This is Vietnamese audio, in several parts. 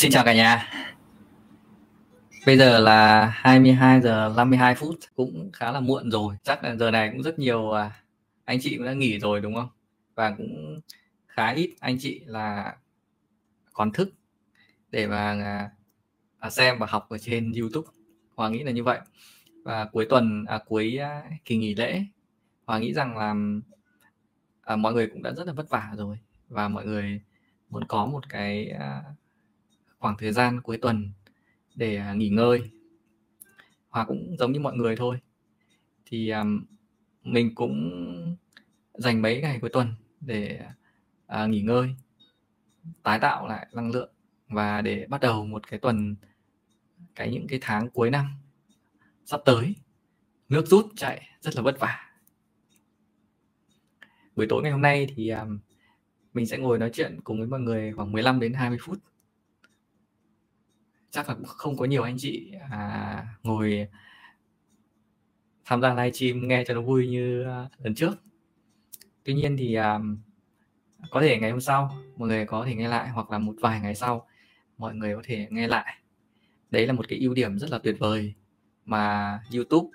Xin chào cả nhà. Bây giờ là 22 giờ 52 phút, cũng khá là muộn rồi. Chắc là giờ này cũng rất nhiều à, anh chị cũng đã nghỉ rồi đúng không? Và cũng khá ít anh chị là còn thức để mà à, à, xem và học ở trên YouTube. Hòa nghĩ là như vậy. Và cuối tuần à, cuối kỳ nghỉ lễ, Hòa nghĩ rằng là à, mọi người cũng đã rất là vất vả rồi và mọi người muốn có một cái à, khoảng thời gian cuối tuần để à, nghỉ ngơi. Hoặc cũng giống như mọi người thôi. Thì um, mình cũng dành mấy ngày cuối tuần để uh, nghỉ ngơi tái tạo lại năng lượng và để bắt đầu một cái tuần cái những cái tháng cuối năm sắp tới nước rút chạy rất là vất vả. Buổi tối ngày hôm nay thì um, mình sẽ ngồi nói chuyện cùng với mọi người khoảng 15 đến 20 phút chắc là không có nhiều anh chị à, ngồi tham gia livestream nghe cho nó vui như à, lần trước. Tuy nhiên thì à, có thể ngày hôm sau mọi người có thể nghe lại hoặc là một vài ngày sau mọi người có thể nghe lại. Đấy là một cái ưu điểm rất là tuyệt vời mà YouTube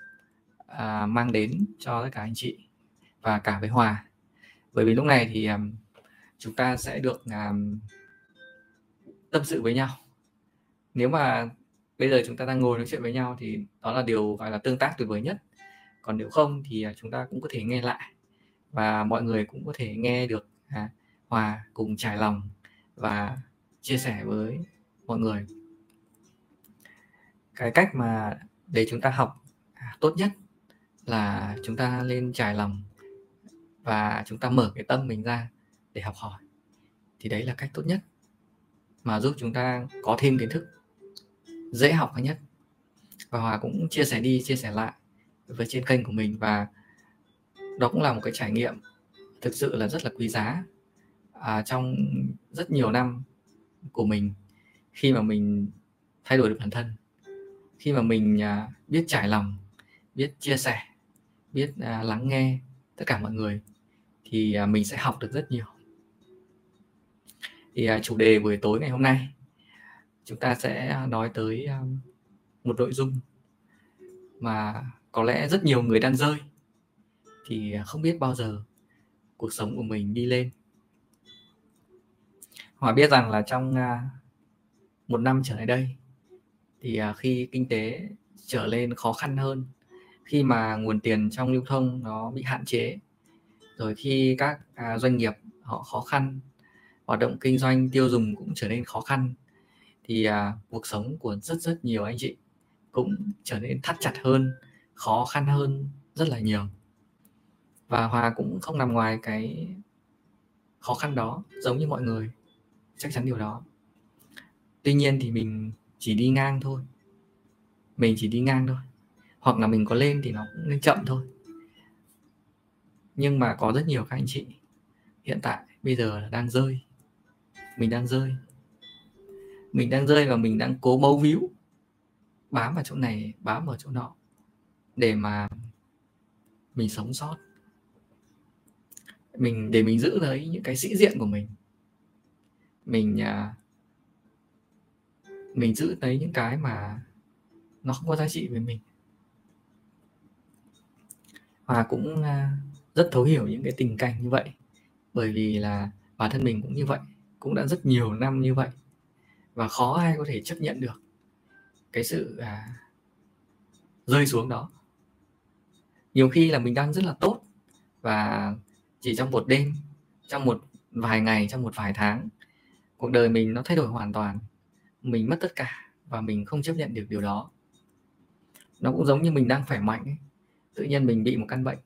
à, mang đến cho tất cả anh chị và cả với Hòa. Bởi vì lúc này thì um, chúng ta sẽ được um, tâm sự với nhau nếu mà bây giờ chúng ta đang ngồi nói chuyện với nhau thì đó là điều gọi là tương tác tuyệt vời nhất. Còn nếu không thì à, chúng ta cũng có thể nghe lại và mọi người cũng có thể nghe được à, hòa cùng trải lòng và chia sẻ với mọi người. Cái cách mà để chúng ta học à, tốt nhất là chúng ta lên trải lòng và chúng ta mở cái tâm mình ra để học hỏi. Thì đấy là cách tốt nhất mà giúp chúng ta có thêm kiến thức dễ học nhất. Và hòa cũng chia sẻ đi chia sẻ lại với trên kênh của mình và đó cũng là một cái trải nghiệm thực sự là rất là quý giá à, trong rất nhiều năm của mình khi mà mình thay đổi được bản thân khi mà mình à, biết trải lòng biết chia sẻ biết à, lắng nghe tất cả mọi người thì à, mình sẽ học được rất nhiều. Thì à, chủ đề buổi tối ngày hôm nay chúng ta sẽ nói tới à, một nội dung mà có lẽ rất nhiều người đang rơi. Thì à, không biết bao giờ cuộc sống của mình đi lên. Hòa biết rằng là trong à, một năm trở lại đây, thì khi kinh tế trở lên khó khăn hơn, khi mà nguồn tiền trong lưu thông nó bị hạn chế, rồi khi các doanh nghiệp họ khó khăn, hoạt động kinh doanh tiêu dùng cũng trở nên khó khăn thì à, cuộc sống của rất rất nhiều anh chị cũng trở nên thắt chặt hơn khó khăn hơn rất là nhiều. Và hòa cũng không nằm ngoài cái khó khăn đó giống như mọi người chắc chắn điều đó. Tuy nhiên thì mình chỉ đi ngang thôi. Mình chỉ đi ngang thôi. Hoặc là mình có lên thì nó cũng nên chậm thôi. Nhưng mà có rất nhiều các anh chị hiện tại bây giờ là đang rơi. Mình đang rơi mình đang rơi và mình đang cố bấu víu, bám vào chỗ này, bám vào chỗ nọ, để mà mình sống sót. Mình, để mình giữ lấy những cái sĩ diện của mình. Mình à, mình giữ lấy những cái mà nó không có giá trị với mình. Và cũng à, rất thấu hiểu những cái tình cảnh như vậy. Bởi vì là bản thân mình cũng như vậy, cũng đã rất nhiều năm như vậy và khó ai có thể chấp nhận được cái sự à, rơi xuống đó nhiều khi là mình đang rất là tốt và chỉ trong một đêm trong một vài ngày trong một vài tháng cuộc đời mình nó thay đổi hoàn toàn mình mất tất cả và mình không chấp nhận được điều đó nó cũng giống như mình đang khỏe mạnh ấy. tự nhiên mình bị một căn bệnh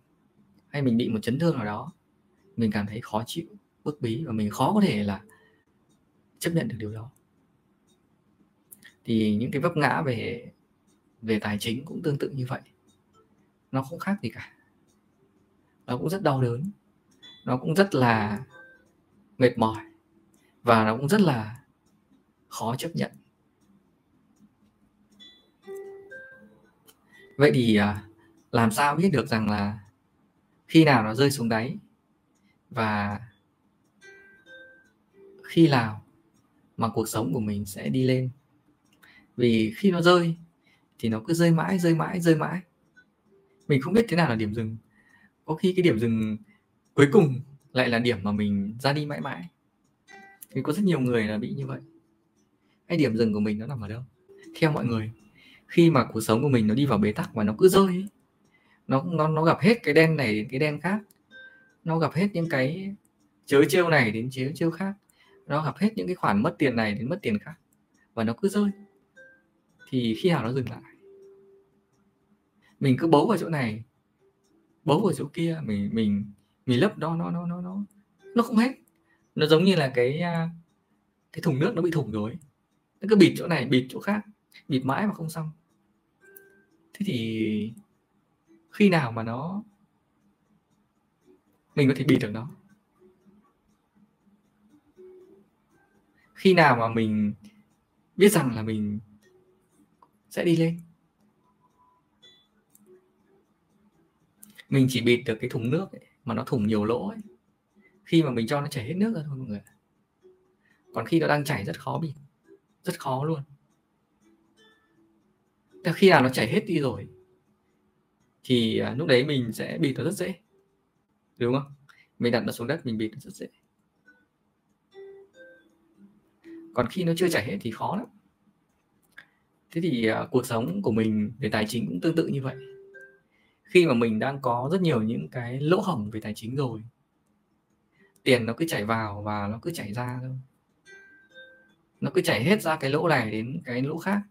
hay mình bị một chấn thương nào đó mình cảm thấy khó chịu bức bí và mình khó có thể là chấp nhận được điều đó thì những cái vấp ngã về về tài chính cũng tương tự như vậy. Nó không khác gì cả. Nó cũng rất đau đớn. Nó cũng rất là mệt mỏi. Và nó cũng rất là khó chấp nhận. Vậy thì à, làm sao biết được rằng là khi nào nó rơi xuống đáy? Và khi nào mà cuộc sống của mình sẽ đi lên? Vì khi nó rơi thì nó cứ rơi mãi rơi mãi rơi mãi. Mình không biết thế nào là điểm dừng. Có khi cái điểm dừng cuối cùng lại là điểm mà mình ra đi mãi mãi. Thì có rất nhiều người là bị như vậy. Cái điểm dừng của mình nó nằm ở đâu? Theo mọi người khi mà cuộc sống của mình nó đi vào bế tắc và nó cứ rơi ấy, nó nó nó gặp hết cái đen này đến cái đen khác nó gặp hết những cái chớ trêu này đến chớ trêu khác nó gặp hết những cái khoản mất tiền này đến mất tiền khác và nó cứ rơi thì khi nào nó dừng lại? Mình cứ bấu vào chỗ này, bấu vào chỗ kia, mình mình mình lấp đó, nó nó nó nó nó không hết. Nó giống như là cái à, cái thùng nước nó bị thủng rồi nó cứ bịt chỗ này, bịt chỗ khác, bịt mãi mà không xong. Thế thì khi nào mà nó, mình có thể bịt được nó? Khi nào mà mình biết rằng là mình sẽ đi lên. Mình chỉ bịt được cái thùng nước ấy, mà nó thủng nhiều lỗ ấy. khi mà mình cho nó chảy hết nước ra thôi mọi người còn khi nó đang chảy rất khó bịt rất khó luôn. Thế khi nào nó chảy hết đi rồi thì à, lúc đấy mình sẽ bịt nó rất dễ. Đúng không? Mình đặt nó xuống đất mình bịt nó rất dễ. Còn khi nó chưa chảy hết thì khó lắm thế thì uh, cuộc sống của mình về tài chính cũng tương tự như vậy. Khi mà mình đang có rất nhiều những cái lỗ hổng về tài chính rồi tiền nó cứ chảy vào và nó cứ chảy ra thôi. Nó cứ chảy hết ra cái lỗ này đến cái lỗ khác.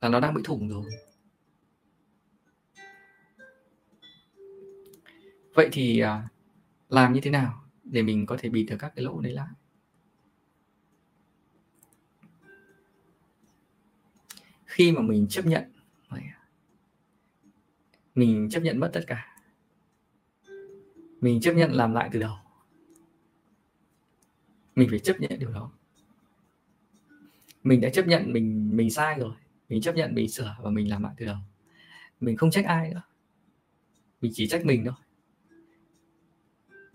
Là nó đang bị thủng rồi. Vậy thì uh, làm như thế nào để mình có thể bịt được các cái lỗ đấy lại? Khi mà mình chấp nhận. Mình chấp nhận mất tất cả. Mình chấp nhận làm lại từ đầu. Mình phải chấp nhận điều đó. Mình đã chấp nhận mình mình sai rồi. Mình chấp nhận mình sửa và mình làm lại từ đầu. Mình không trách ai nữa. Mình chỉ trách mình thôi.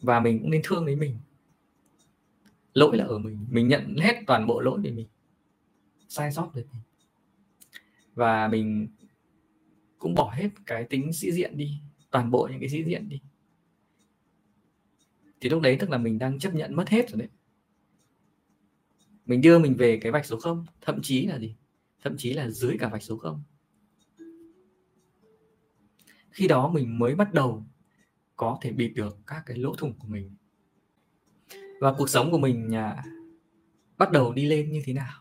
Và mình cũng nên thương lấy mình. Lỗi là ở mình. Mình nhận hết toàn bộ lỗi về mình. Sai sót về mình và mình cũng bỏ hết cái tính sĩ diện đi toàn bộ những cái sĩ diện đi. Thì lúc đấy tức là mình đang chấp nhận mất hết rồi đấy. Mình đưa mình về cái vạch số 0 thậm chí là gì? Thậm chí là dưới cả vạch số 0 khi đó mình mới bắt đầu có thể bịt được các cái lỗ thủng của mình. Và cuộc sống của mình à, bắt đầu đi lên như thế nào?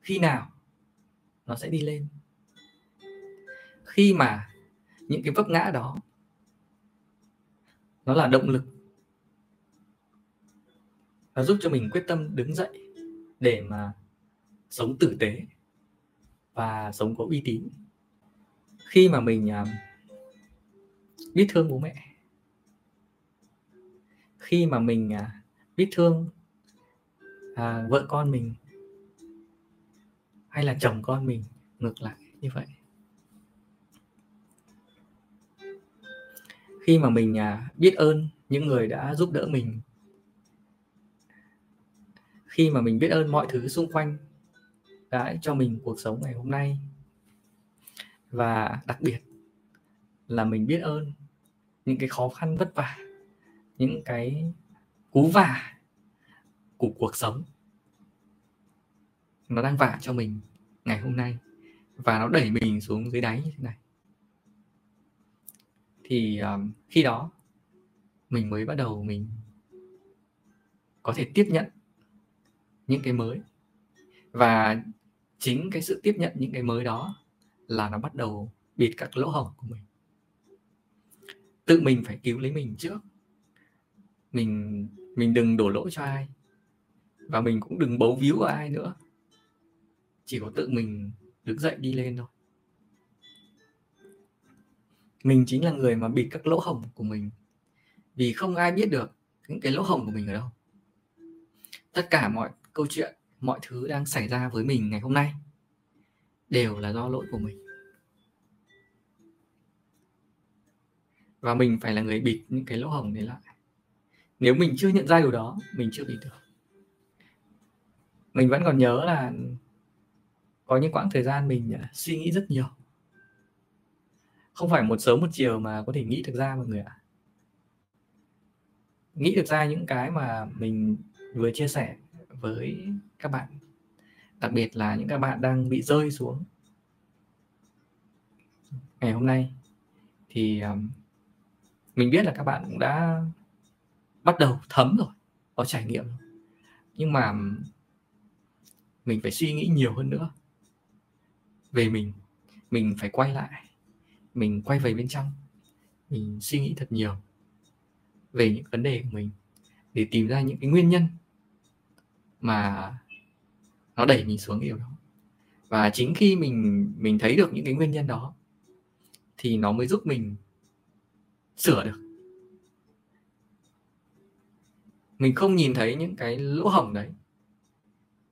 Khi nào? Nó sẽ đi lên. Khi mà những cái vấp ngã đó, nó là động lực nó giúp cho mình quyết tâm đứng dậy để mà sống tử tế và sống có uy tín. Khi mà mình à, biết thương bố mẹ, khi mà mình à, biết thương à, vợ con mình hay là chồng con mình ngược lại như vậy? Khi mà mình à, biết ơn những người đã giúp đỡ mình, khi mà mình biết ơn mọi thứ xung quanh đã cho mình cuộc sống ngày hôm nay, và đặc biệt là mình biết ơn những cái khó khăn vất vả, những cái cú vả của cuộc sống nó đang vả cho mình ngày hôm nay và nó đẩy mình xuống dưới đáy như thế này. Thì um, khi đó mình mới bắt đầu mình có thể tiếp nhận những cái mới. Và chính cái sự tiếp nhận những cái mới đó là nó bắt đầu bịt các lỗ hổng của mình. Tự mình phải cứu lấy mình trước. Mình mình đừng đổ lỗi cho ai và mình cũng đừng bấu víu vào ai nữa chỉ có tự mình đứng dậy đi lên thôi. Mình chính là người mà bịt các lỗ hổng của mình. Vì không ai biết được những cái lỗ hổng của mình ở đâu. Tất cả mọi câu chuyện, mọi thứ đang xảy ra với mình ngày hôm nay đều là do lỗi của mình. Và mình phải là người bịt những cái lỗ hổng đấy lại. Nếu mình chưa nhận ra điều đó, mình chưa bịt được. Mình vẫn còn nhớ là có những quãng thời gian mình à, suy nghĩ rất nhiều. Không phải một sớm một chiều mà có thể nghĩ được ra mọi người ạ. Nghĩ được ra những cái mà mình vừa chia sẻ với các bạn. Đặc biệt là những các bạn đang bị rơi xuống. Ngày hôm nay thì à, mình biết là các bạn cũng đã bắt đầu thấm rồi, có trải nghiệm nhưng mà mình phải suy nghĩ nhiều hơn nữa về mình mình phải quay lại, mình quay về bên trong, mình suy nghĩ thật nhiều về những vấn đề của mình để tìm ra những cái nguyên nhân mà nó đẩy mình xuống cái điều đó. Và chính khi mình mình thấy được những cái nguyên nhân đó thì nó mới giúp mình sửa được. Mình không nhìn thấy những cái lỗ hổng đấy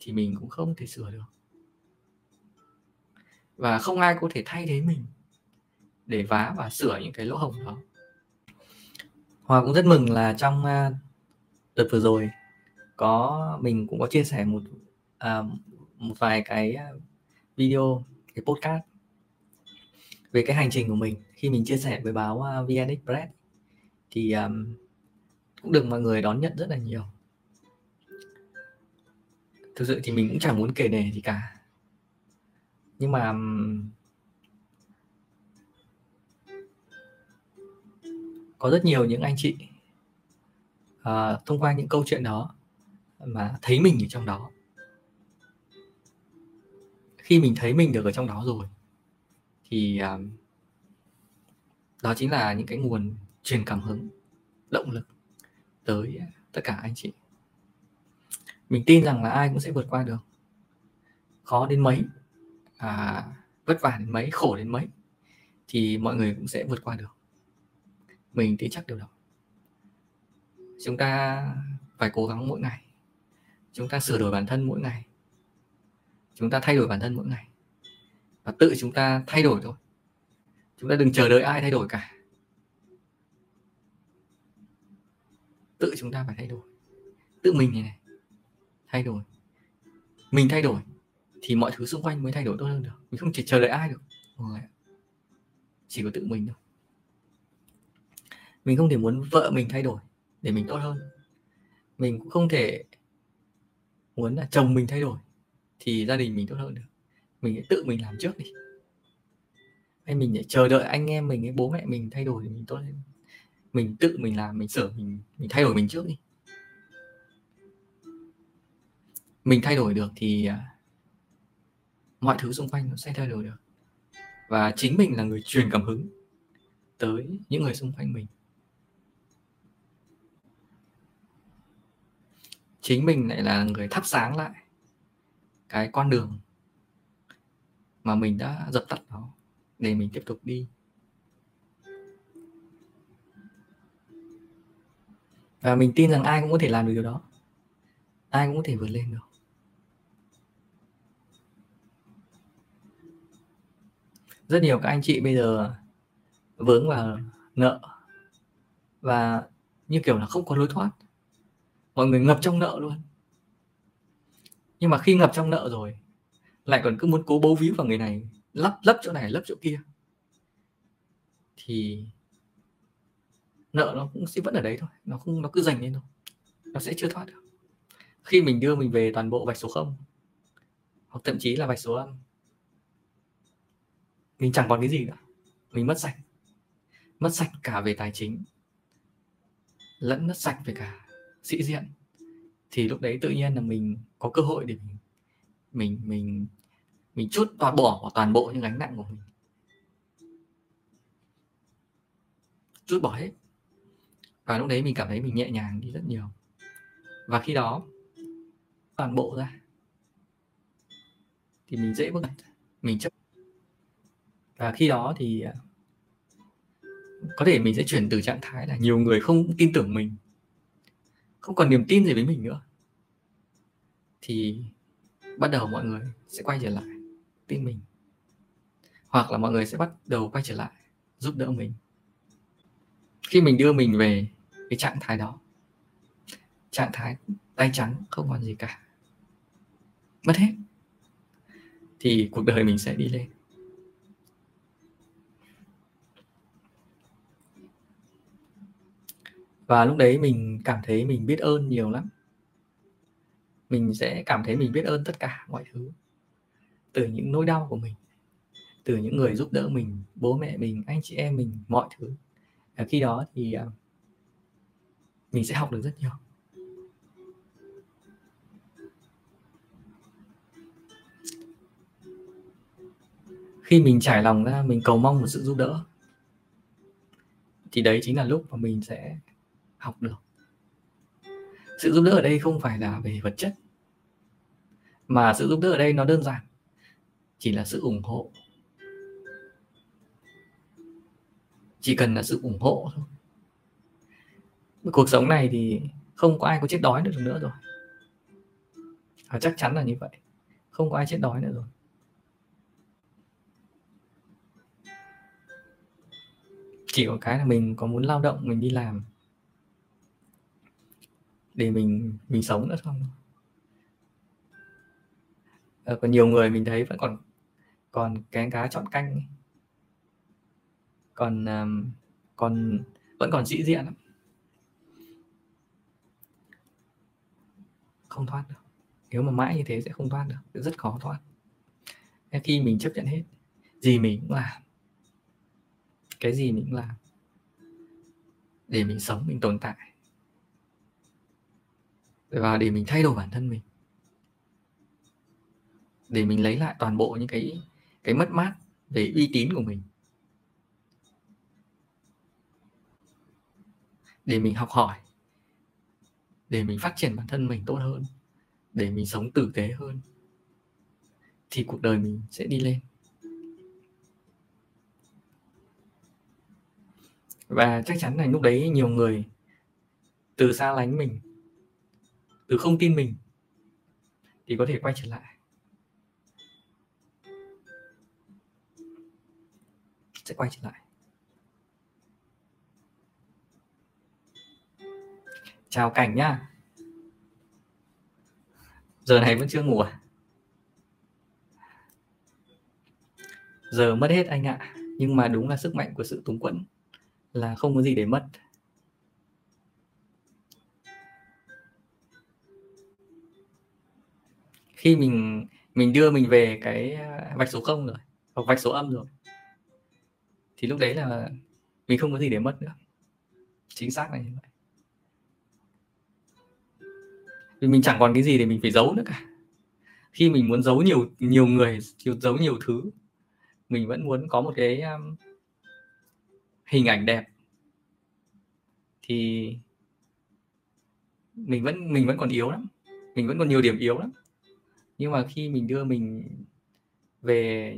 thì mình cũng không thể sửa được và không ai có thể thay thế mình để vá và sửa những cái lỗ hổng đó. Hòa cũng rất mừng là trong uh, đợt vừa rồi có mình cũng có chia sẻ một uh, một vài cái à, video cái podcast về cái hành trình của mình. Khi mình chia sẻ với báo uh, VN Express thì um, cũng được mọi người đón nhận rất là nhiều. Thực sự thì mình cũng chẳng muốn kể đề gì cả nhưng mà có rất nhiều những anh chị uh, thông qua những câu chuyện đó mà thấy mình ở trong đó. Khi mình thấy mình được ở trong đó rồi thì uh, đó chính là những cái nguồn truyền cảm hứng động lực tới tất cả anh chị. Mình tin rằng là ai cũng sẽ vượt qua được khó đến mấy à, vất vả đến mấy khổ đến mấy thì mọi người cũng sẽ vượt qua được. Mình tin chắc điều đó. Chúng ta phải cố gắng mỗi ngày. Chúng ta sửa đổi bản thân mỗi ngày. Chúng ta thay đổi bản thân mỗi ngày. Và tự chúng ta thay đổi thôi. Chúng ta đừng chờ đợi ai thay đổi cả. Tự chúng ta phải thay đổi. Tự mình này, này. Thay đổi. Mình thay đổi thì mọi thứ xung quanh mới thay đổi tốt hơn được. Mình không chỉ chờ đợi ai được. Chỉ có tự mình thôi. Mình không thể muốn vợ mình thay đổi để mình tốt hơn. Mình cũng không thể muốn là chồng mình thay đổi thì gia đình mình tốt hơn được. Mình hãy tự mình làm trước đi. Hay mình để chờ đợi anh em mình, bố mẹ mình thay đổi thì mình tốt lên mình tự mình làm, mình sửa, mình mình thay đổi mình trước đi. Mình thay đổi được thì à, mọi thứ xung quanh nó sẽ thay đổi được. Và chính mình là người truyền cảm hứng tới những người xung quanh mình. Chính mình lại là người thắp sáng lại cái con đường mà mình đã dập tắt nó để mình tiếp tục đi. Và mình tin rằng ai cũng có thể làm được điều đó. Ai cũng có thể vượt lên được. Rất nhiều các anh chị bây giờ vướng vào nợ và như kiểu là không có lối thoát. Mọi người ngập trong nợ luôn. Nhưng mà khi ngập trong nợ rồi, lại còn cứ muốn cố bấu víu vào người này lắp lấp chỗ này, lấp chỗ kia. Thì nợ nó cũng sẽ vẫn ở đấy thôi, nó không, nó cứ dành lên thôi. Nó sẽ chưa thoát được. Khi mình đưa mình về toàn bộ vạch số 0 hoặc thậm chí là vạch số âm mình chẳng còn cái gì nữa mình mất sạch. Mất sạch cả về tài chính. Lẫn mất sạch về cả sĩ diện. Thì lúc đấy tự nhiên là mình có cơ hội để mình mình mình mình chút toàn bỏ toàn bộ những gánh nặng của mình. Chút bỏ hết. Và lúc đấy mình cảm thấy mình nhẹ nhàng đi rất nhiều. Và khi đó, toàn bộ ra, thì mình dễ bước mình chấp và khi đó thì à, có thể mình sẽ chuyển từ trạng thái là nhiều người không tin tưởng mình, không còn niềm tin gì với mình nữa. Thì bắt đầu mọi người sẽ quay trở lại tin mình. Hoặc là mọi người sẽ bắt đầu quay trở lại giúp đỡ mình. Khi mình đưa mình về cái trạng thái đó, trạng thái tay trắng không còn gì cả. Mất hết. Thì cuộc đời mình sẽ đi lên. Và lúc đấy mình cảm thấy mình biết ơn nhiều lắm. Mình sẽ cảm thấy mình biết ơn tất cả mọi thứ. Từ những nỗi đau của mình, từ những người giúp đỡ mình, bố mẹ mình, anh chị em mình, mọi thứ. Và khi đó thì à, mình sẽ học được rất nhiều. Khi mình trải lòng ra, mình cầu mong một sự giúp đỡ, thì đấy chính là lúc mà mình sẽ học được. Sự giúp đỡ ở đây không phải là về vật chất, mà sự giúp đỡ ở đây nó đơn giản, chỉ là sự ủng hộ. Chỉ cần là sự ủng hộ thôi. Cuộc sống này thì không có ai có chết đói được nữa rồi. Và chắc chắn là như vậy, không có ai chết đói nữa rồi. Chỉ có cái là mình có muốn lao động, mình đi làm để mình mình sống nữa xong à, còn nhiều người mình thấy vẫn còn còn cái cá chọn canh ấy. còn um, còn vẫn còn sĩ diện lắm. Không thoát được. Nếu mà mãi như thế sẽ không thoát được. Rất khó thoát. Khi mình chấp nhận hết gì mình cũng làm cái gì mình cũng làm để mình sống mình tồn tại và để mình thay đổi bản thân mình. Để mình lấy lại toàn bộ những cái cái mất mát về uy tín của mình. Để mình học hỏi. Để mình phát triển bản thân mình tốt hơn. Để mình sống tử tế hơn. Thì cuộc đời mình sẽ đi lên. Và chắc chắn là lúc đấy nhiều người từ xa lánh mình từ không tin mình thì có thể quay trở lại. Sẽ quay trở lại. Chào cảnh nhá. Giờ này vẫn chưa ngủ à? Giờ mất hết anh ạ. Nhưng mà đúng là sức mạnh của sự túng quẫn là không có gì để mất. Khi mình mình đưa mình về cái à, vạch số không rồi hoặc vạch số âm rồi thì lúc đấy là mình không có gì để mất nữa. Chính xác là như vậy. Vì mình chẳng còn cái gì để mình phải giấu nữa cả. Khi mình muốn giấu nhiều nhiều người giấu nhiều thứ mình vẫn muốn có một cái um, hình ảnh đẹp. Thì mình vẫn mình vẫn còn yếu lắm. Mình vẫn còn nhiều điểm yếu lắm nhưng mà khi mình đưa mình về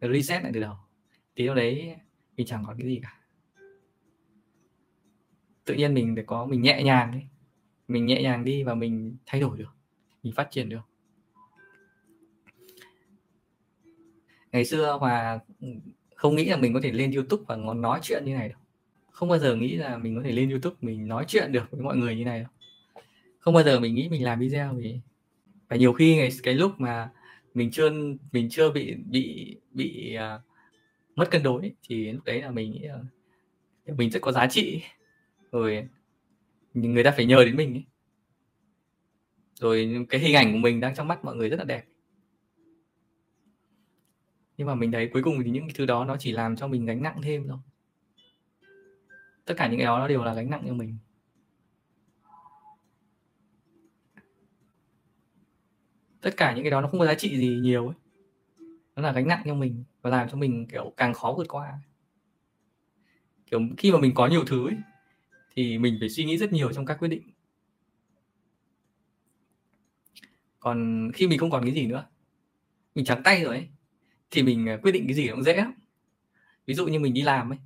reset lại từ đầu, thì lúc đấy mình chẳng còn cái gì cả. Tự nhiên mình phải có, mình nhẹ nhàng đấy mình nhẹ nhàng đi và mình thay đổi được. Mình phát triển được. Ngày xưa mà không nghĩ là mình có thể lên YouTube và nói chuyện như này đâu. Không bao giờ nghĩ là mình có thể lên YouTube mình nói chuyện được với mọi người như này đâu. Không bao giờ mình nghĩ mình làm video vì và nhiều khi ngày cái lúc mà mình chưa mình chưa bị bị bị uh, mất cân đối thì lúc đấy là mình nghĩ là mình rất có giá trị. Rồi người ta phải nhờ đến mình ấy. rồi cái hình ảnh của mình đang trong mắt mọi người rất là đẹp. Nhưng mà mình thấy cuối cùng thì những cái thứ đó nó chỉ làm cho mình gánh nặng thêm thôi. Tất cả những cái đó nó đều là gánh nặng cho mình. Tất cả những cái đó nó không có giá trị gì nhiều ấy. Nó là gánh nặng cho mình và làm cho mình kiểu càng khó vượt qua. Kiểu khi mà mình có nhiều thứ ấy, thì mình phải suy nghĩ rất nhiều trong các quyết định. Còn khi mình không còn cái gì nữa mình trắng tay rồi ấy thì mình à, quyết định cái gì cũng dễ lắm. Ví dụ như mình đi làm ấy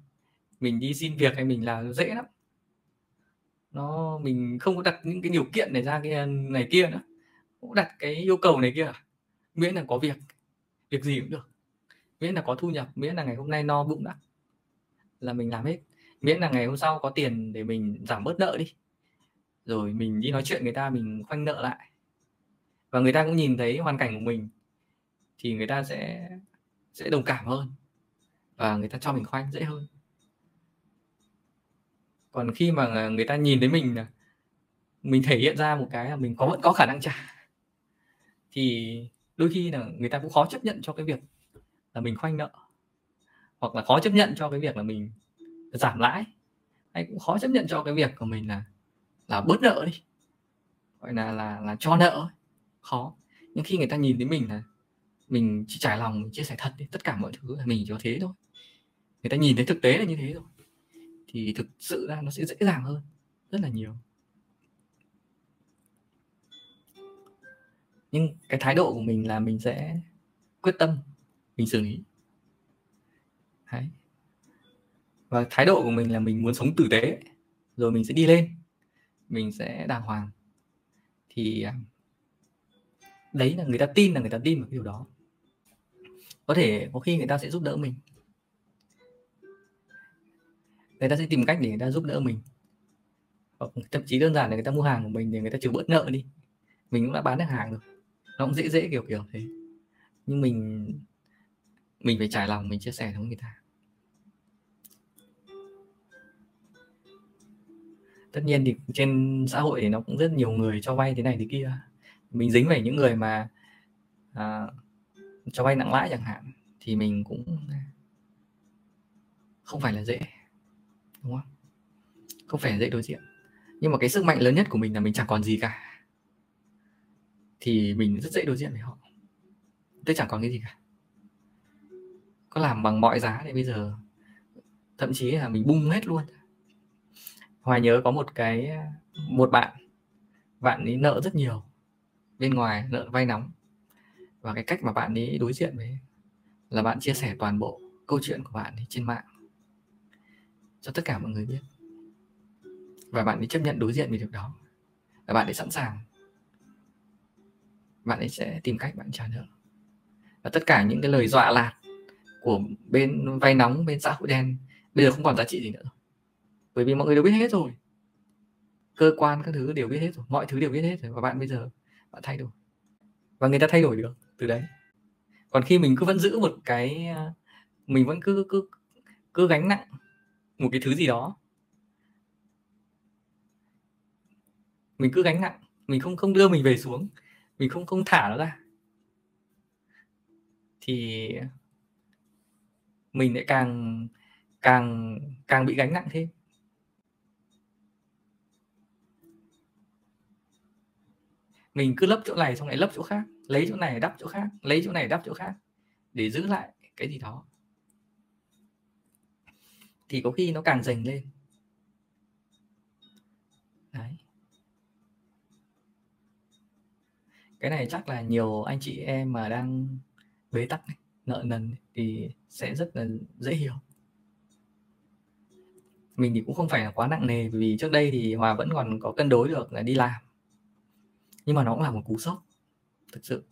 mình đi xin việc hay mình làm dễ lắm. Nó mình không có đặt những cái điều kiện để ra cái à, này kia nữa cũng đặt cái yêu cầu này kia à? miễn là có việc việc gì cũng được. Miễn là có thu nhập, miễn là ngày hôm nay no bụng đã, là mình làm hết. Miễn là ngày hôm sau có tiền để mình giảm bớt nợ đi. Rồi mình đi nói chuyện người ta, mình khoanh nợ lại. Và người ta cũng nhìn thấy hoàn cảnh của mình, thì người ta sẽ sẽ đồng cảm hơn. Và người ta cho mình khoanh dễ hơn. Còn khi mà người ta nhìn thấy mình mình thể hiện ra một cái là mình có vẫn có khả năng trả thì đôi khi là người ta cũng khó chấp nhận cho cái việc là mình khoanh nợ, hoặc là khó chấp nhận cho cái việc là mình giảm lãi, hay cũng khó chấp nhận cho cái việc của mình là là bớt nợ đi, gọi là là là cho nợ khó. Nhưng khi người ta nhìn thấy mình là mình chỉ trải lòng, mình chia sẻ thật đi, tất cả mọi thứ là mình cho thế thôi. Người ta nhìn thấy thực tế là như thế rồi, thì thực sự ra nó sẽ dễ dàng hơn rất là nhiều. Nhưng cái thái độ của mình là mình sẽ quyết tâm, mình xử lý. Đấy. và thái độ của mình là mình muốn sống tử tế, rồi mình sẽ đi lên, mình sẽ đàng hoàng. Thì à, đấy là người ta tin là người ta tin vào cái điều đó. Có thể có khi người ta sẽ giúp đỡ mình. Người ta sẽ tìm cách để người ta giúp đỡ mình. Hoặc thậm chí đơn giản là người ta mua hàng của mình thì người ta trừ bớt nợ đi. Mình cũng đã bán được hàng rồi nó cũng dễ dễ kiểu kiểu thế. Nhưng mình mình phải trải lòng mình chia sẻ với người ta. Tất nhiên thì trên xã hội thì nó cũng rất nhiều người cho vay thế này thế kia. Mình dính phải những người mà à, cho vay nặng lãi chẳng hạn thì mình cũng không phải là dễ đúng không? Không phải là dễ đối diện. Nhưng mà cái sức mạnh lớn nhất của mình là mình chẳng còn gì cả thì mình rất dễ đối diện với họ. Tôi chẳng còn cái gì cả. Có làm bằng mọi giá thì bây giờ, thậm chí là mình bung hết luôn. Hoài nhớ có một cái, một bạn bạn ấy nợ rất nhiều, bên ngoài nợ vay nóng. Và cái cách mà bạn ấy đối diện với, là bạn chia sẻ toàn bộ câu chuyện của bạn ấy trên mạng, cho tất cả mọi người biết. Và bạn ấy chấp nhận đối diện với việc đó. Và bạn ấy sẵn sàng bạn ấy sẽ tìm cách, bạn trả nợ. Và tất cả những cái lời dọa lạt của bên vay nóng, bên xã hội đen, bây giờ không còn giá trị gì nữa rồi. Bởi vì mọi người đều biết hết rồi. Cơ quan các thứ đều biết hết rồi. Mọi thứ đều biết hết rồi. Và bạn bây giờ, bạn thay đổi. Và người ta thay đổi được từ đấy. Còn khi mình cứ vẫn giữ một cái à, mình vẫn cứ cứ cứ gánh nặng một cái thứ gì đó. Mình cứ gánh nặng. Mình không không đưa mình về xuống mình không không thả nó ra. Thì mình lại càng càng càng bị gánh nặng thêm. Mình cứ lấp chỗ này xong lại lấp chỗ khác, lấy chỗ này đắp chỗ khác, lấy chỗ này đắp chỗ khác để giữ lại cái gì đó. Thì có khi nó càng dành lên. Đấy. Cái này chắc là nhiều anh chị em mà đang bế tắc này, nợ nần thì sẽ rất là dễ hiểu. Mình thì cũng không phải là quá nặng nề vì trước đây thì hòa vẫn còn có cân đối được là đi làm. Nhưng mà nó cũng là một cú sốc thực sự.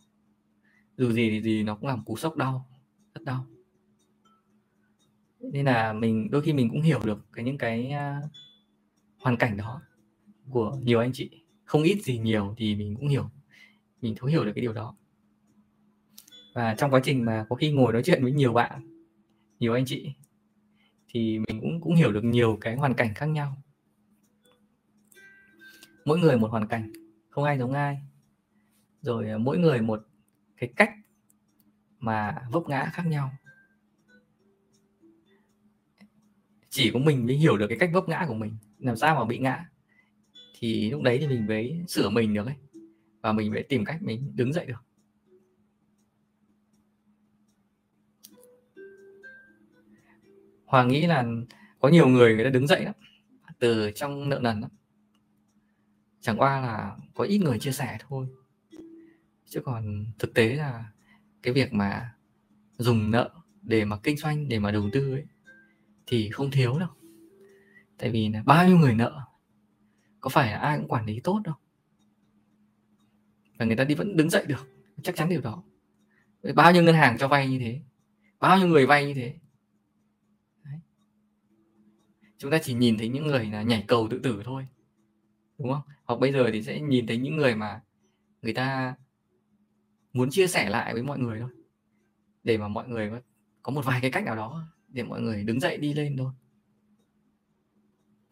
Dù gì thì gì nó cũng là một cú sốc đau rất đau. Nên là mình đôi khi mình cũng hiểu được cái những cái uh, hoàn cảnh đó của nhiều anh chị. Không ít gì nhiều thì mình cũng hiểu mình thấu hiểu được cái điều đó. Và trong quá trình mà có khi ngồi nói chuyện với nhiều bạn, nhiều anh chị, thì mình cũng cũng hiểu được nhiều cái hoàn cảnh khác nhau. Mỗi người một hoàn cảnh, không ai giống ai. Rồi à, mỗi người một cái cách mà vấp ngã khác nhau. Chỉ có mình mới hiểu được cái cách vấp ngã của mình, làm sao mà bị ngã. Thì lúc đấy thì mình mới sửa mình được ấy và mình phải tìm cách mình đứng dậy được. Hoàng nghĩ là có nhiều người người ta đứng dậy lắm, từ trong nợ nần lắm. Chẳng qua là có ít người chia sẻ thôi. Chứ còn thực tế là cái việc mà dùng nợ để mà kinh doanh, để mà đầu tư ấy, thì không thiếu đâu. Tại vì là bao nhiêu người nợ, có phải là ai cũng quản lý tốt đâu và người ta đi vẫn đứng dậy được. Chắc chắn điều đó. Bao nhiêu ngân hàng cho vay như thế? Bao nhiêu người vay như thế? Đấy. chúng ta chỉ nhìn thấy những người là nhảy cầu tự tử thôi. Đúng không? Hoặc bây giờ thì sẽ nhìn thấy những người mà người ta muốn chia sẻ lại với mọi người thôi. Để mà mọi người có, có một vài cái cách nào đó để mọi người đứng dậy đi lên thôi.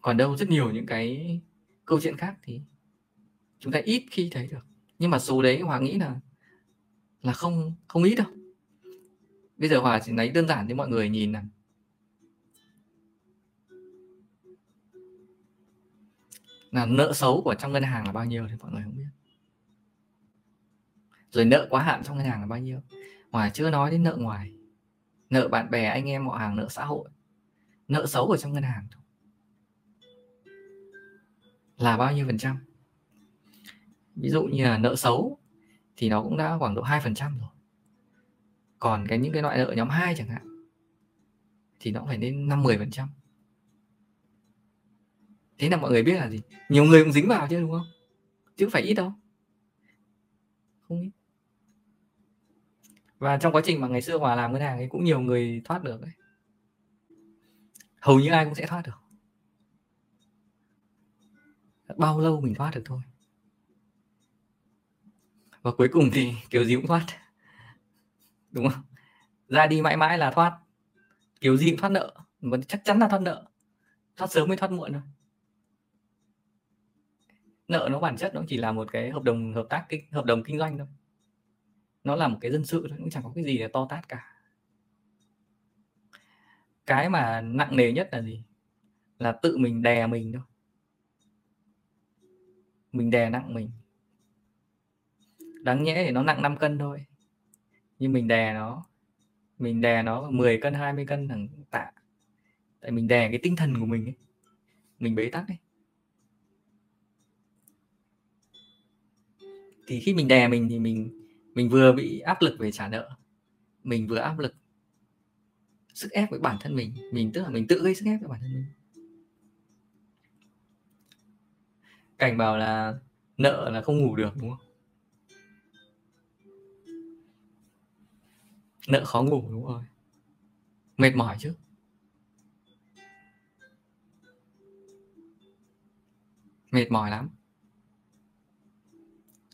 Còn đâu rất nhiều những cái câu chuyện khác thì chúng ta ít khi thấy được nhưng mà số đấy, hòa nghĩ là là không không ít đâu. Bây giờ hòa chỉ lấy đơn giản cho mọi người nhìn là là nợ xấu của trong ngân hàng là bao nhiêu thì mọi người không biết. Rồi nợ quá hạn trong ngân hàng là bao nhiêu? Hòa chưa nói đến nợ ngoài. Nợ bạn bè, anh em họ hàng, nợ xã hội. Nợ xấu ở trong ngân hàng là bao nhiêu phần trăm? Ví dụ như là nợ xấu thì nó cũng đã khoảng độ hai phần trăm rồi. Còn cái những cái loại nợ nhóm 2 chẳng hạn thì nó phải đến năm mười phần trăm. Thế là mọi người biết là gì? Nhiều người cũng dính vào chứ, đúng không? Chứ không phải ít đâu. Không ít. Và trong quá trình mà ngày xưa hòa làm ngân hàng ấy cũng nhiều người thoát được ấy. hầu như ai cũng sẽ thoát được. Bao lâu mình thoát được thôi và cuối cùng thì kiểu gì cũng thoát. Đúng không? Ra đi mãi mãi là thoát. Kiểu gì cũng thoát nợ. Mà chắc chắn là thoát nợ. Thoát sớm mới thoát muộn thôi. Nợ nó bản chất nó chỉ là một cái hợp đồng hợp tác kinh hợp đồng kinh doanh thôi. Nó là một cái dân sự thôi cũng chẳng có cái gì là to tát cả. Cái mà nặng nề nhất là gì? Là tự mình đè mình thôi. Mình đè nặng mình đáng nhẽ thì nó nặng 5 cân thôi. Nhưng mình đè nó, mình đè nó 10 cân 20 cân thằng tạ. Tại mình đè cái tinh thần của mình ấy, mình bế tắc ấy. Thì khi mình đè mình thì mình mình vừa bị áp lực về trả nợ, mình vừa áp lực sức ép với bản thân mình mình tức là mình tự gây sức ép với bản thân mình. Cảnh bảo là nợ là không ngủ được, đúng không? Nợ khó ngủ, đúng rồi. Mệt mỏi chứ. Mệt mỏi lắm.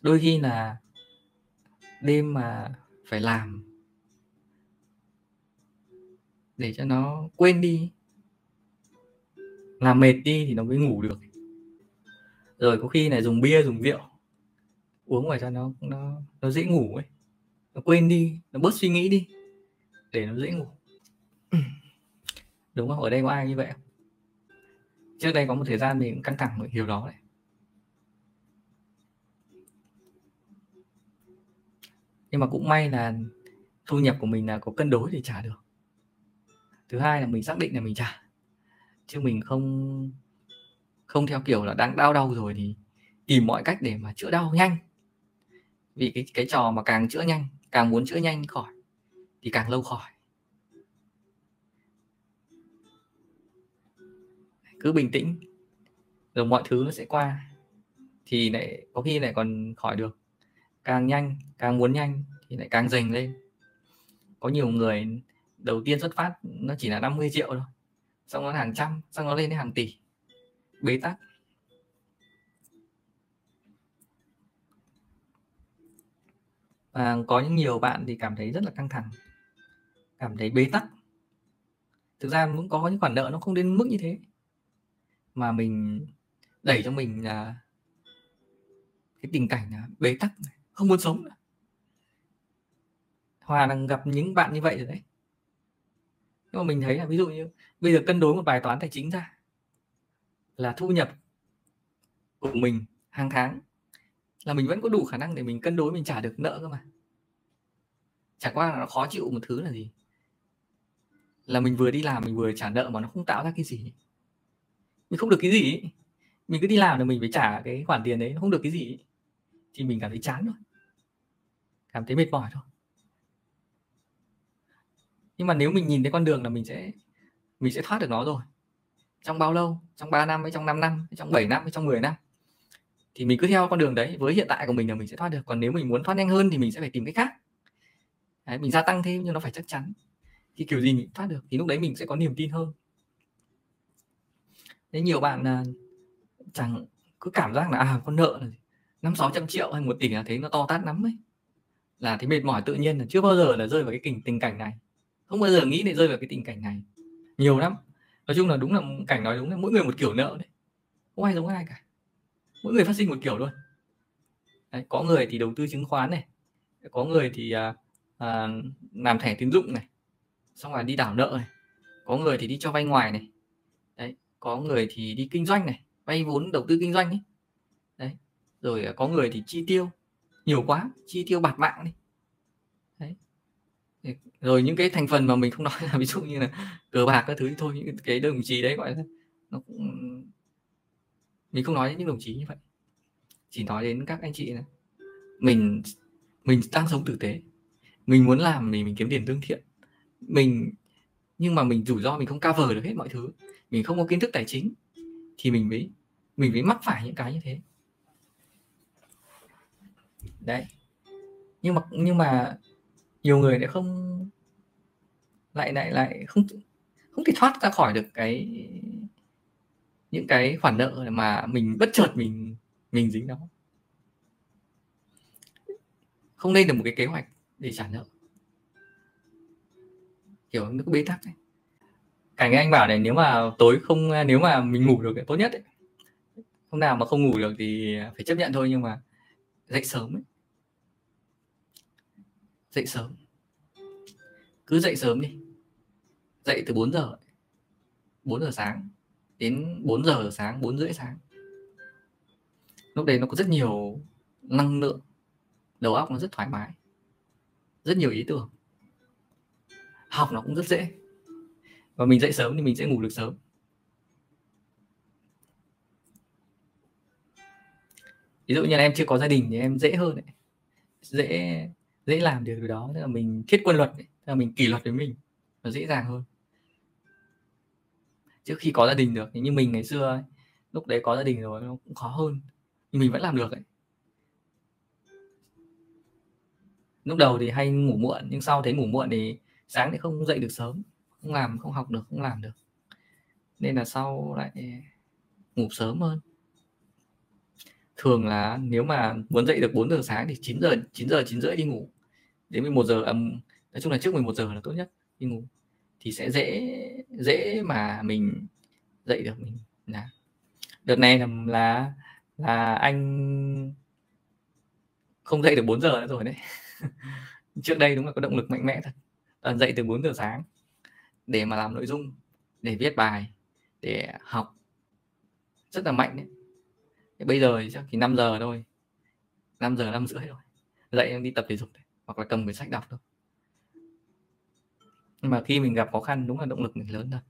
Đôi khi là đêm mà phải làm để cho nó quên đi. Làm mệt đi thì nó mới ngủ được. Rồi có khi này dùng bia, dùng rượu, uống vào cho nó nó nó dễ ngủ ấy nó quên đi nó bớt suy nghĩ đi để nó dễ ngủ. Đúng không? Ở đây có ai như vậy không? Trước đây có một thời gian mình cũng căng thẳng bởi hiểu đó đấy. Nhưng mà cũng may là thu nhập của mình là có cân đối để trả được. Thứ hai là mình xác định là mình trả. Chứ mình không không theo kiểu là đang đau đau rồi thì tìm mọi cách để mà chữa đau nhanh. Vì cái cái trò mà càng chữa nhanh càng muốn chữa nhanh khỏi, thì càng lâu khỏi. Cứ bình tĩnh, rồi mọi thứ nó sẽ qua, thì lại có khi lại còn khỏi được. Càng nhanh, càng muốn nhanh, thì lại càng dành lên. Có nhiều người đầu tiên xuất phát nó chỉ là 50 triệu thôi, xong nó hàng trăm, xong nó lên đến hàng tỷ. Bế tắc. Và có những nhiều bạn thì cảm thấy rất là căng thẳng, cảm thấy bế tắc. Thực ra cũng có những khoản nợ nó không đến mức như thế. Mà mình đẩy cho mình là cái tình cảnh là bế tắc không muốn sống nữa. Hòa đang gặp những bạn như vậy rồi đấy. Nhưng mà mình thấy là ví dụ như bây giờ cân đối một bài toán tài chính ra là thu nhập của mình hàng tháng là mình vẫn có đủ khả năng để mình cân đối, mình trả được nợ cơ mà. Chẳng qua là nó khó chịu một thứ là gì? Là mình vừa đi làm, mình vừa trả nợ mà nó không tạo ra cái gì mình không được cái gì mình cứ đi làm là mình phải trả cái khoản tiền đấy, nó không được cái gì thì mình cảm thấy chán thôi. Cảm thấy mệt mỏi thôi. Nhưng mà nếu mình nhìn thấy con đường là mình sẽ mình sẽ thoát được nó rồi. Trong bao lâu? Trong 3 năm hay trong 5 năm? Hay trong 7 năm? Hay trong 10 năm? Thì mình cứ theo con đường đấy với hiện tại của mình là mình sẽ thoát được còn nếu mình muốn thoát nhanh hơn thì mình sẽ phải tìm cách khác. Đấy, mình gia tăng thêm nhưng nó phải chắc chắn. Thì kiểu gì mình thoát được thì lúc đấy mình sẽ có niềm tin hơn. Nên nhiều bạn là chẳng cứ cảm giác là à con nợ là năm sáu trăm triệu hay một tỷ là thấy nó to tát lắm ấy. Là thấy mệt mỏi tự nhiên là chưa bao giờ là rơi vào cái tình tình cảnh này. Không bao giờ nghĩ để rơi vào cái tình cảnh này. Nhiều lắm. Nói chung là đúng là cảnh nói đúng là mỗi người một kiểu nợ đấy. Không ai giống ai cả mỗi người phát sinh một kiểu luôn đấy, có người thì đầu tư chứng khoán này có người thì à, à, làm thẻ tín dụng này xong rồi đi đảo nợ này có người thì đi cho vay ngoài này. Đấy có người thì đi kinh doanh này vay vốn đầu tư kinh doanh ấy. Đấy rồi à, có người thì chi tiêu nhiều quá chi tiêu bạt mạng đi. Đấy. Rồi những cái thành phần mà mình không nói là ví dụ như là cờ bạc các thứ thôi những cái đồng chí đấy gọi là nó cũng mình không nói đến những đồng chí như vậy. Chỉ nói đến các anh chị này. Mình mình đang sống tử tế. Mình muốn làm thì mình kiếm tiền lương thiện. Mình, nhưng mà mình rủi ro, mình không cover được hết mọi thứ. Mình không có kiến thức tài chính thì mình mới mình mới mắc phải những cái như thế. Đấy. Nhưng mà nhưng mà nhiều người lại không, lại lại lại không không thể thoát ra khỏi được cái những cái khoản nợ mà mình bất chợt mình mình dính nó không lên được một cái kế hoạch để trả nợ. Kiểu nó bế tắc này cảnh anh bảo này, nếu mà tối không, nếu mà mình ngủ được tốt nhất ấy. hôm nào mà không ngủ được thì phải chấp nhận thôi nhưng mà dậy sớm ấy. dậy sớm. Cứ dậy sớm đi. Dậy từ 4 giờ 4 giờ sáng đến 4 giờ sáng 4 rưỡi sáng. Lúc đấy nó có rất nhiều năng lượng, đầu óc nó rất thoải mái, rất nhiều ý tưởng. Học nó cũng rất dễ. Và mình dậy sớm thì mình sẽ ngủ được sớm. Ví dụ như là em chưa có gia đình thì em dễ hơn đấy dễ dễ làm được điều đó, tức là mình thiết quân luật tức là mình kỷ luật với mình, nó dễ dàng hơn trước khi có gia đình được. Như mình ngày xưa ấy, lúc đấy có gia đình rồi nó cũng khó hơn. Nhưng mình vẫn làm được ấy. Lúc đầu thì hay ngủ muộn nhưng sau thấy ngủ muộn thì sáng thì không dậy được sớm không làm không học được không làm được. Nên là sau lại ngủ sớm hơn. Thường là nếu mà muốn dậy được 4 giờ sáng thì 9 giờ 9 giờ 9 rưỡi đi ngủ. Đến 11 giờ à, nói chung là trước 11 giờ là tốt nhất đi ngủ. Thì sẽ dễ dễ mà mình dạy được mình. Là đợt này là là là anh không dậy được 4 giờ nữa rồi đấy. Trước đây đúng là có động lực mạnh mẽ thật. Toàn dậy từ 4 giờ sáng để mà làm nội dung, để viết bài, để học. Rất là mạnh đấy. Thì bây giờ chắc chỉ 5 giờ thôi. 5 giờ 5 rưỡi rồi dậy em đi tập thể dục đấy. hoặc là cầm quyển sách đọc thôi nhưng mà khi mình gặp khó khăn đúng là động lực mình lớn thôi.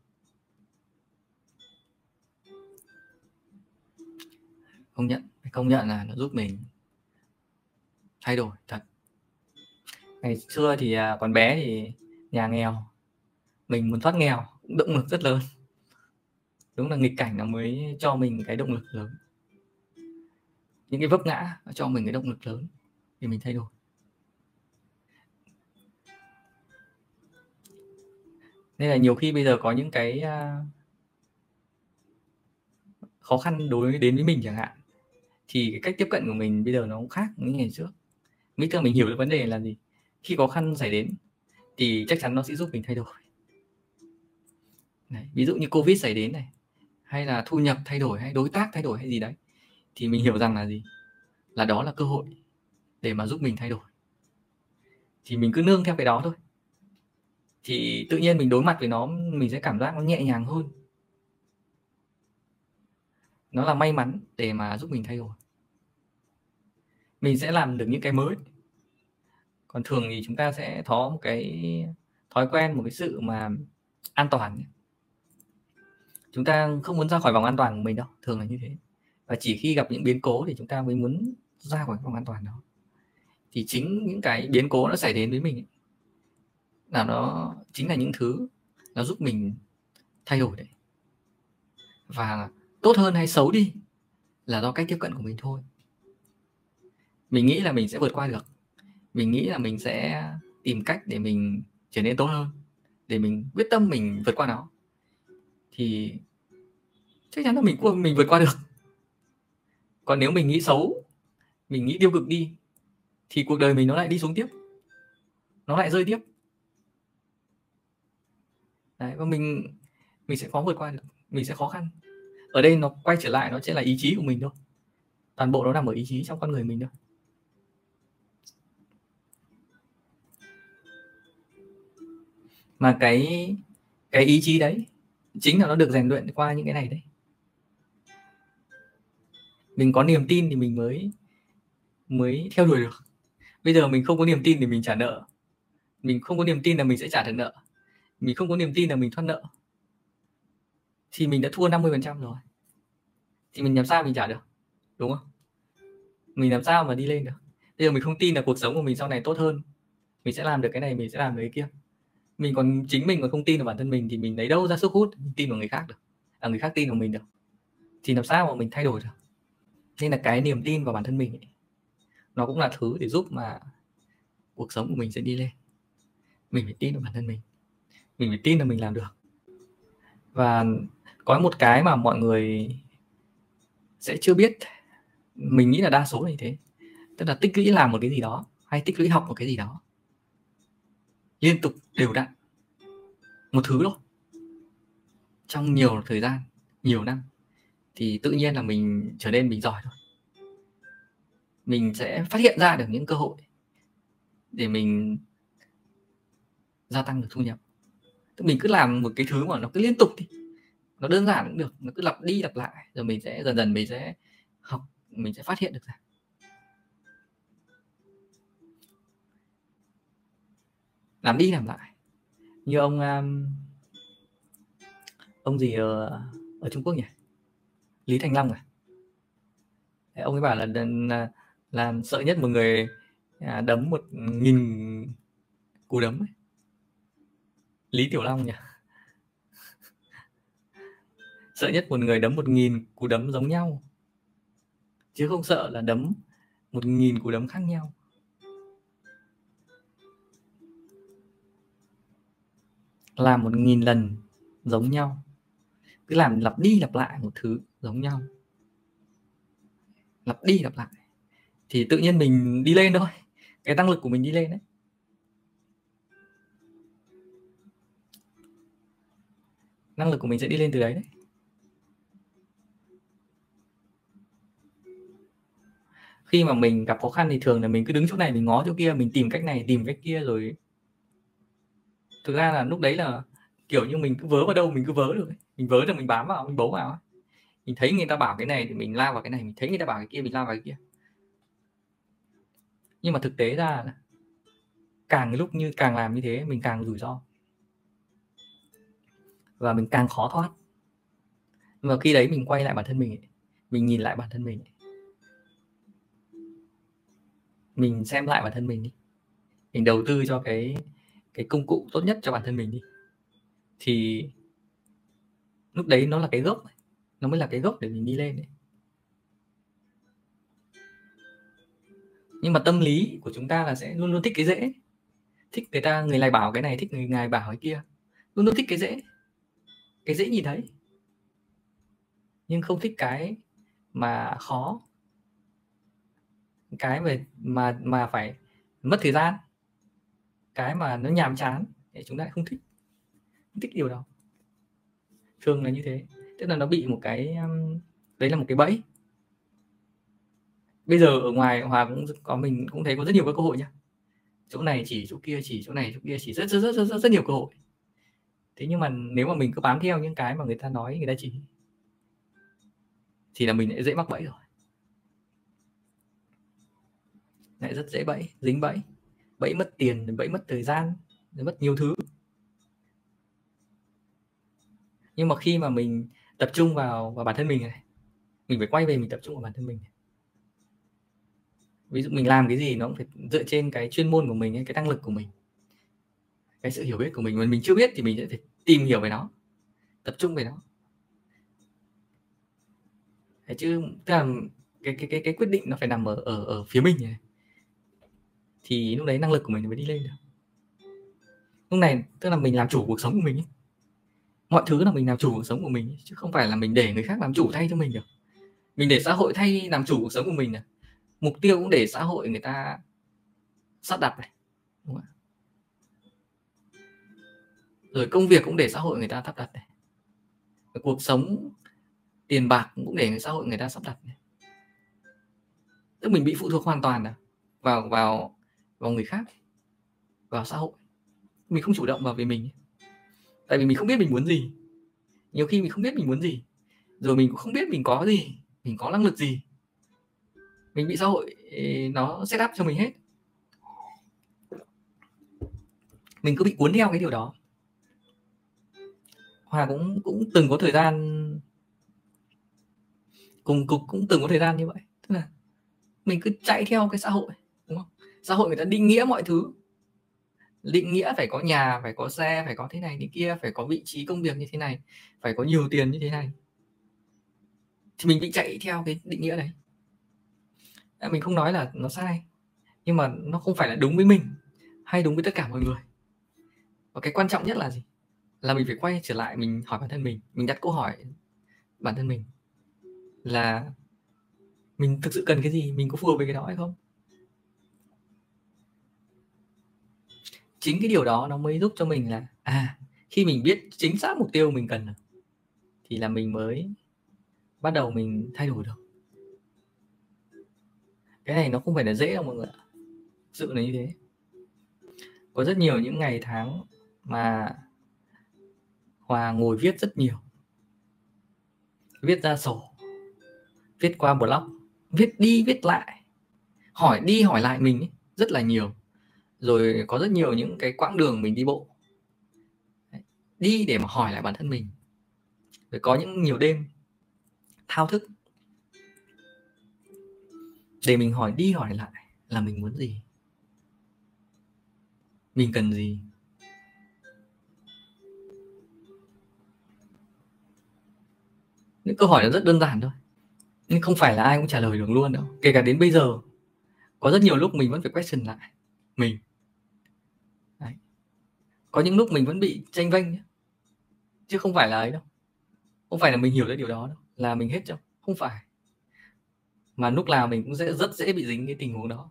Công nhận công nhận là nó giúp mình thay đổi, thật. Ngày xưa thì à, còn bé thì nhà nghèo, mình muốn thoát nghèo, cũng động lực rất lớn. Đúng là nghịch cảnh nó mới cho mình cái động lực lớn. Những cái vấp ngã nó cho mình cái động lực lớn thì mình thay đổi. Nên là nhiều khi bây giờ có những cái à, khó khăn đối đến với mình chẳng hạn thì cái cách tiếp cận của mình bây giờ nó cũng khác những ngày trước. Nghĩ tưởng mình hiểu được vấn đề là gì khi khó khăn xảy đến thì chắc chắn nó sẽ giúp mình thay đổi. Này, ví dụ như covid xảy đến này hay là thu nhập thay đổi hay đối tác thay đổi hay gì đấy thì mình hiểu rằng là gì? Là đó là cơ hội để mà giúp mình thay đổi. Thì mình cứ nương theo cái đó thôi thì tự nhiên mình đối mặt với nó mình sẽ cảm giác nó nhẹ nhàng hơn. Nó là may mắn để mà giúp mình thay đổi. Mình sẽ làm được những cái mới. Còn thường thì chúng ta sẽ có một cái thói quen một cái sự mà an toàn. Chúng ta không muốn ra khỏi vòng an toàn của mình đâu thường là như thế. Và chỉ khi gặp những biến cố thì chúng ta mới muốn ra khỏi vòng an toàn đó. Thì chính những cái biến cố nó xảy đến với mình ấy, là nó chính là những thứ nó giúp mình thay đổi đấy. Và tốt hơn hay xấu đi là do cách tiếp cận của mình thôi. Mình nghĩ là mình sẽ vượt qua được. Mình nghĩ là mình sẽ tìm cách để mình trở nên tốt hơn, để mình quyết tâm mình vượt qua nó. Thì chắc chắn là mình mình vượt qua được. Còn nếu mình nghĩ xấu, mình nghĩ tiêu cực đi, thì cuộc đời mình nó lại đi xuống tiếp. Nó lại rơi tiếp đấy, và mình mình sẽ khó vượt qua được, mình sẽ khó khăn. Ở đây nó quay trở lại, nó sẽ là ý chí của mình thôi. Toàn bộ nó nằm ở ý chí trong con người mình thôi. Mà cái cái ý chí đấy chính là nó được rèn luyện qua những cái này đấy. Mình có niềm tin thì mình mới mới theo đuổi được. Bây giờ mình không có niềm tin thì mình trả nợ. Mình không có niềm tin là mình sẽ trả được nợ mình không có niềm tin là mình thoát nợ thì mình đã thua 50% rồi. Thì mình làm sao mình trả được đúng không? Mình làm sao mà đi lên được? Bây giờ mình không tin là cuộc sống của mình sau này tốt hơn. Mình sẽ làm được cái này mình sẽ làm được cái kia. Mình còn chính mình còn không tin vào bản thân mình thì mình lấy đâu ra sức hút mình tin vào người khác được à người khác tin vào mình được. Thì làm sao mà mình thay đổi được? Nên là cái niềm tin vào bản thân mình ấy, nó cũng là thứ để giúp mà cuộc sống của mình sẽ đi lên. Mình phải tin vào bản thân mình mình phải tin là mình làm được. Và có một cái mà mọi người sẽ chưa biết, mình nghĩ là đa số là như thế. Tức là tích lũy làm một cái gì đó hay tích lũy học một cái gì đó. Liên tục đều đặn. Một thứ thôi. Trong nhiều thời gian, nhiều năm, thì tự nhiên là mình trở nên mình giỏi thôi. Mình sẽ phát hiện ra được những cơ hội để mình gia tăng được thu nhập tức mình cứ làm một cái thứ mà nó cứ liên tục đi nó đơn giản cũng được nó cứ lặp đi lặp lại rồi mình sẽ dần dần mình sẽ học mình sẽ phát hiện được ra. Làm đi làm lại. Như ông um, ông gì ở ở Trung Quốc nhỉ? Lý Thành Long à? Ông ấy bảo là, là là sợ nhất một người à, đấm một nghìn cú đấm ấy. Lý Tiểu Long nhỉ? Sợ nhất một người đấm một nghìn, cú đấm giống nhau. Chứ không sợ là đấm một nghìn, cú đấm khác nhau. Làm một nghìn lần giống nhau. Cứ làm lặp đi lặp lại một thứ giống nhau. Lặp đi lặp lại. Thì tự nhiên mình đi lên thôi. Cái năng lực của mình đi lên đấy. Năng lực của mình sẽ đi lên từ đấy đấy. Khi mà mình gặp khó khăn thì thường là mình cứ đứng chỗ này, mình ngó chỗ kia, mình tìm cách này, tìm cách kia rồi. Thực ra là lúc đấy là kiểu như mình cứ vớ vào đâu, mình cứ vớ được mình vớ được mình bám vào, mình bấu vào mình thấy người ta bảo cái này thì mình lao vào cái này, mình thấy người ta bảo cái kia, mình lao vào cái kia. Nhưng mà thực tế ra là càng lúc như càng làm như thế, mình càng rủi ro và mình càng khó thoát. Mà khi đấy mình quay lại bản thân mình mình nhìn lại bản thân mình mình xem lại bản thân mình đi. Mình đầu tư cho cái cái công cụ tốt nhất cho bản thân mình đi. Thì lúc đấy nó là cái gốc nó mới là cái gốc để mình đi lên đấy nhưng mà tâm lý của chúng ta là sẽ luôn luôn thích cái dễ thích người ta, người này bảo cái này, thích người này bảo cái kia. Luôn luôn thích cái dễ cái dễ nhìn thấy. Nhưng không thích cái mà khó. Cái về mà mà phải mất thời gian. Cái mà nó nhàm chán thì chúng ta không thích. Không thích điều đó. Thường là như thế. Tức là nó bị một cái um, đấy là một cái bẫy. Bây giờ ở ngoài hòa cũng có mình cũng thấy có rất nhiều các cơ hội nhá chỗ này chỉ chỗ kia chỉ chỗ này chỗ kia chỉ. Rất rất rất rất, rất, rất nhiều cơ hội thế nhưng mà nếu mà mình cứ bám theo những cái mà người ta nói, người ta chỉ thì là mình lại dễ mắc bẫy rồi. Lại rất dễ bẫy, dính bẫy. Bẫy mất tiền, bẫy mất thời gian mất nhiều thứ. Nhưng mà khi mà mình tập trung vào vào bản thân mình này, mình phải quay về mình tập trung vào bản thân mình này. ví dụ mình làm cái gì nó cũng phải dựa trên cái chuyên môn của mình cái năng lực của mình cái sự hiểu biết của mình mà mình chưa biết thì mình sẽ phải tìm hiểu về nó tập trung về nó. Thế chứ tức là cái cái cái cái quyết định nó phải nằm ở ở ở phía mình này. Thì lúc đấy năng lực của mình mới đi lên được. Lúc này tức là mình làm chủ cuộc sống của mình ấy. mọi thứ là mình làm chủ cuộc sống của mình ấy, chứ không phải là mình để người khác làm chủ thay cho mình được. Mình để xã hội thay làm chủ cuộc sống của mình này mục tiêu cũng để xã hội người ta sắp đặt này đúng không? Rồi công việc cũng để xã hội người ta sắp đặt này. Cuộc sống, tiền bạc cũng để xã hội người ta sắp đặt này. Tức mình bị phụ thuộc hoàn toàn à, vào vào vào người khác, vào xã hội. Mình không chủ động vào về mình. Tại vì mình không biết mình muốn gì. Nhiều khi mình không biết mình muốn gì. Rồi mình cũng không biết mình có gì, mình có năng lực gì. Mình bị xã hội nó set up cho mình hết. Mình cứ bị cuốn theo cái điều đó hòa cũng cũng từng có thời gian cùng cục cũng từng có thời gian như vậy. Tức là mình cứ chạy theo cái xã hội, đúng không? Xã hội người ta định nghĩa mọi thứ. Định nghĩa phải có nhà, phải có xe, phải có thế này thế kia, phải có vị trí công việc như thế này, phải có nhiều tiền như thế này. Thì mình bị chạy theo cái định nghĩa đấy. À, mình không nói là nó sai, nhưng mà nó không phải là đúng với mình hay đúng với tất cả mọi người. Và cái quan trọng nhất là gì? Là mình phải quay trở lại mình hỏi bản thân mình mình đặt câu hỏi bản thân mình là mình thực sự cần cái gì, mình có phù hợp với cái đó hay không? Chính cái điều đó nó mới giúp cho mình là à khi mình biết chính xác mục tiêu mình cần thì là mình mới bắt đầu mình thay đổi được. Cái này nó không phải là dễ đâu mọi người ạ. Sự là như thế. Có rất nhiều những ngày tháng mà hòa ngồi viết rất nhiều. Viết ra sổ. Viết qua blog. Viết đi viết lại. Hỏi đi hỏi lại mình ấy, rất là nhiều. Rồi có rất nhiều những cái quãng đường mình đi bộ. Đi để mà hỏi lại bản thân mình. Rồi có những nhiều đêm thao thức. Để mình hỏi đi hỏi lại là mình muốn gì? Mình cần gì? Những câu hỏi nó rất đơn giản thôi. Nhưng không phải là ai cũng trả lời được luôn đâu. Kể cả đến bây giờ, có rất nhiều lúc mình vẫn phải question lại. Mình. Đấy. có những lúc mình vẫn bị tranh vênh nhé chứ không phải là ấy đâu. Không phải là mình hiểu được điều đó đâu. Là mình hết đâu không phải. Mà lúc nào mình cũng sẽ rất dễ bị dính cái tình huống đó.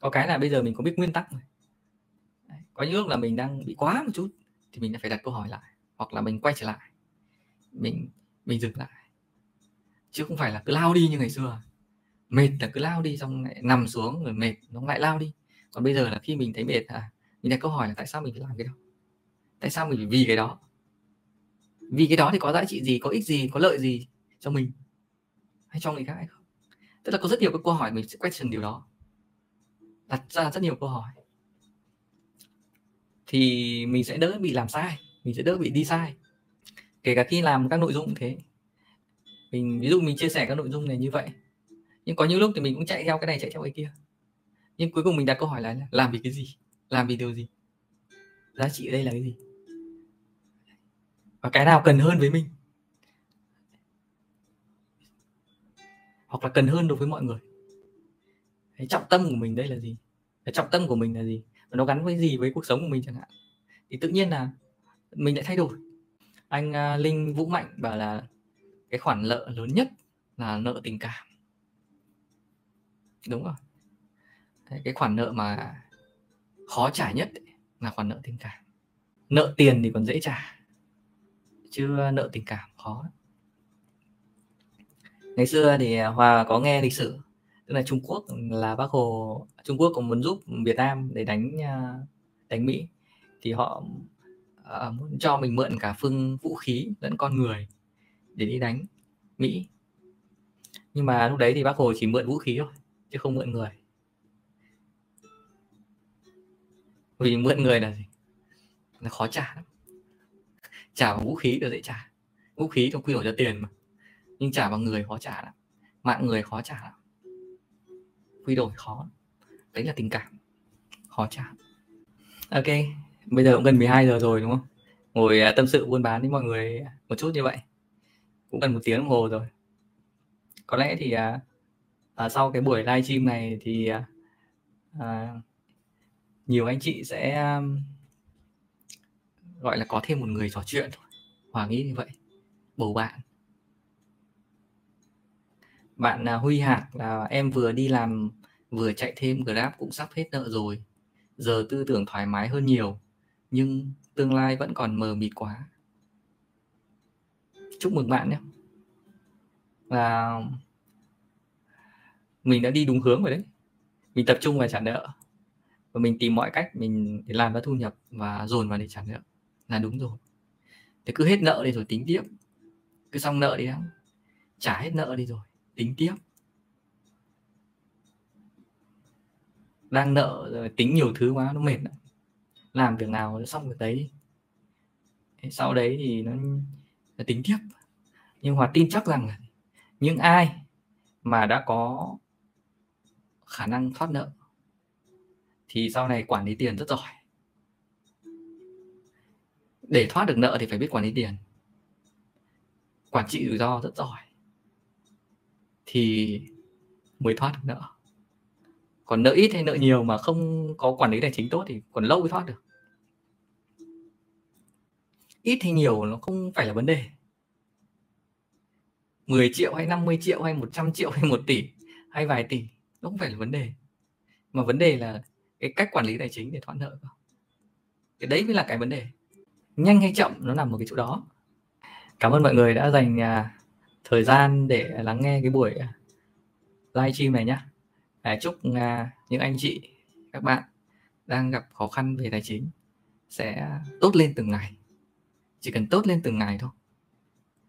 Có cái là bây giờ mình có biết nguyên tắc rồi. Đấy. có những lúc là mình đang bị quá một chút, thì mình phải đặt câu hỏi lại. Hoặc là mình quay trở lại mình mình dừng lại. Chứ không phải là cứ lao đi như ngày xưa. Mệt là cứ lao đi xong lại nằm xuống rồi mệt nó lại lao đi. Còn bây giờ là khi mình thấy mệt à mình đặt câu hỏi là tại sao mình phải làm cái đó? Tại sao mình phải vì cái đó? Vì cái đó thì có giá trị gì, có ích gì, có lợi gì cho mình hay cho người khác hay không? Tức là có rất nhiều cái câu hỏi mình sẽ question điều đó. Đặt ra rất nhiều câu hỏi. Thì mình sẽ đỡ bị làm sai, mình sẽ đỡ bị đi sai kể cả khi làm các nội dung thế. Mình, ví dụ mình chia sẻ các nội dung này như vậy. Nhưng có những lúc thì mình cũng chạy theo cái này, chạy theo cái kia. Nhưng cuối cùng mình đặt câu hỏi là làm vì cái gì? Làm vì điều gì? Giá trị ở đây là cái gì? Và cái nào cần hơn với mình? Hoặc là cần hơn đối với mọi người? Cái trọng tâm của mình đây là gì? Cái trọng tâm của mình là gì? Và nó gắn với gì với cuộc sống của mình chẳng hạn? Thì tự nhiên là mình lại thay đổi anh uh, linh vũ mạnh bảo là cái khoản nợ lớn nhất là nợ tình cảm. Đúng rồi. Đấy, cái khoản nợ mà khó trả nhất là khoản nợ tình cảm. Nợ tiền thì còn dễ trả chứ nợ tình cảm khó. Ngày xưa thì hòa có nghe lịch sử tức là trung quốc là bác hồ trung quốc cũng muốn giúp việt nam để đánh à, đánh mỹ thì họ uh, muốn cho mình mượn cả phương vũ khí lẫn con người để đi đánh Mỹ. Nhưng mà lúc đấy thì bác Hồ chỉ mượn vũ khí thôi chứ không mượn người. Vì mượn người là gì? Là khó trả lắm. Trả bằng vũ khí được dễ trả. Vũ khí trong quy đổi cho tiền mà. Nhưng trả bằng người khó trả lắm. Mạng người khó trả lắm. Quy đổi khó đấy là tình cảm. Khó trả. Ok bây giờ cũng gần 12 giờ rồi đúng không? Ngồi à, tâm sự buôn bán với mọi người một chút như vậy. Cũng gần một tiếng đồng hồ rồi. Có lẽ thì à, à, sau cái buổi live stream này thì à, à, nhiều anh chị sẽ à, gọi là có thêm một người trò chuyện thôi. Nghĩ như vậy. Bầu bạn. Bạn à, Huy Hạc là em vừa đi làm vừa chạy thêm Grab cũng sắp hết nợ rồi. Giờ tư tưởng thoải mái hơn nhiều nhưng tương lai vẫn còn mờ mịt quá. Chúc mừng bạn nhé. Và mình đã đi đúng hướng rồi đấy. Mình tập trung vào trả nợ. Và mình tìm mọi cách mình để làm ra thu nhập và dồn vào để trả nợ. Là đúng rồi. Thì cứ hết nợ đi rồi tính tiếp. Cứ xong nợ đi đã. Trả hết nợ đi rồi, tính tiếp. Đang nợ rồi, tính nhiều thứ quá, nó mệt lắm làm việc nào nó xong việc đấy sau đấy thì nó, nó tính tiếp. Nhưng hòa tin chắc rằng những ai mà đã có khả năng thoát nợ thì sau này quản lý tiền rất giỏi. Để thoát được nợ thì phải biết quản lý tiền. Quản trị rủi ro rất giỏi thì mới thoát được nợ. Còn nợ ít hay nợ nhiều mà không có quản lý tài chính tốt thì còn lâu mới thoát được ít hay nhiều nó không phải là vấn đề. 10 triệu hay 50 triệu hay 100 triệu hay 1 tỷ hay vài tỷ nó không phải là vấn đề. Mà vấn đề là cái cách quản lý tài chính để thoát nợ cái đấy mới là cái vấn đề. Nhanh hay chậm nó nằm ở cái chỗ đó. Cảm ơn mọi người đã dành à, thời gian để lắng nghe cái buổi à, live stream này nhé à, chúc à, những anh chị các bạn đang gặp khó khăn về tài chính sẽ tốt lên từng ngày chỉ cần tốt lên từng ngày thôi.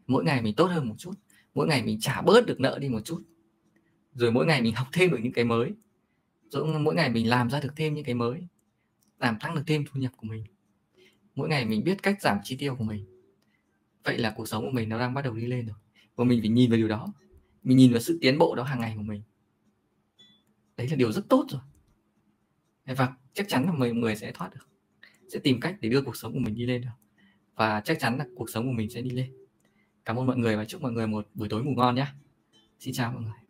Mỗi ngày mình tốt hơn một chút. Mỗi ngày mình trả bớt được nợ đi một chút. Rồi mỗi ngày mình học thêm được những cái mới. Rồi mỗi ngày mình làm ra được thêm những cái mới. Làm tăng được thêm thu nhập của mình. Mỗi ngày mình biết cách giảm chi tiêu của mình. Vậy là cuộc sống của mình nó đang bắt đầu đi lên rồi. Và mình phải nhìn vào điều đó. Mình nhìn vào sự tiến bộ đó hàng ngày của mình. Đấy là điều rất tốt rồi. Và chắc chắn là mọi người sẽ thoát được. Sẽ tìm cách để đưa cuộc sống của mình đi lên được và chắc chắn là cuộc sống của mình sẽ đi lên. Cảm ơn mọi người và chúc mọi người một buổi tối ngủ ngon nhé. Xin chào mọi người.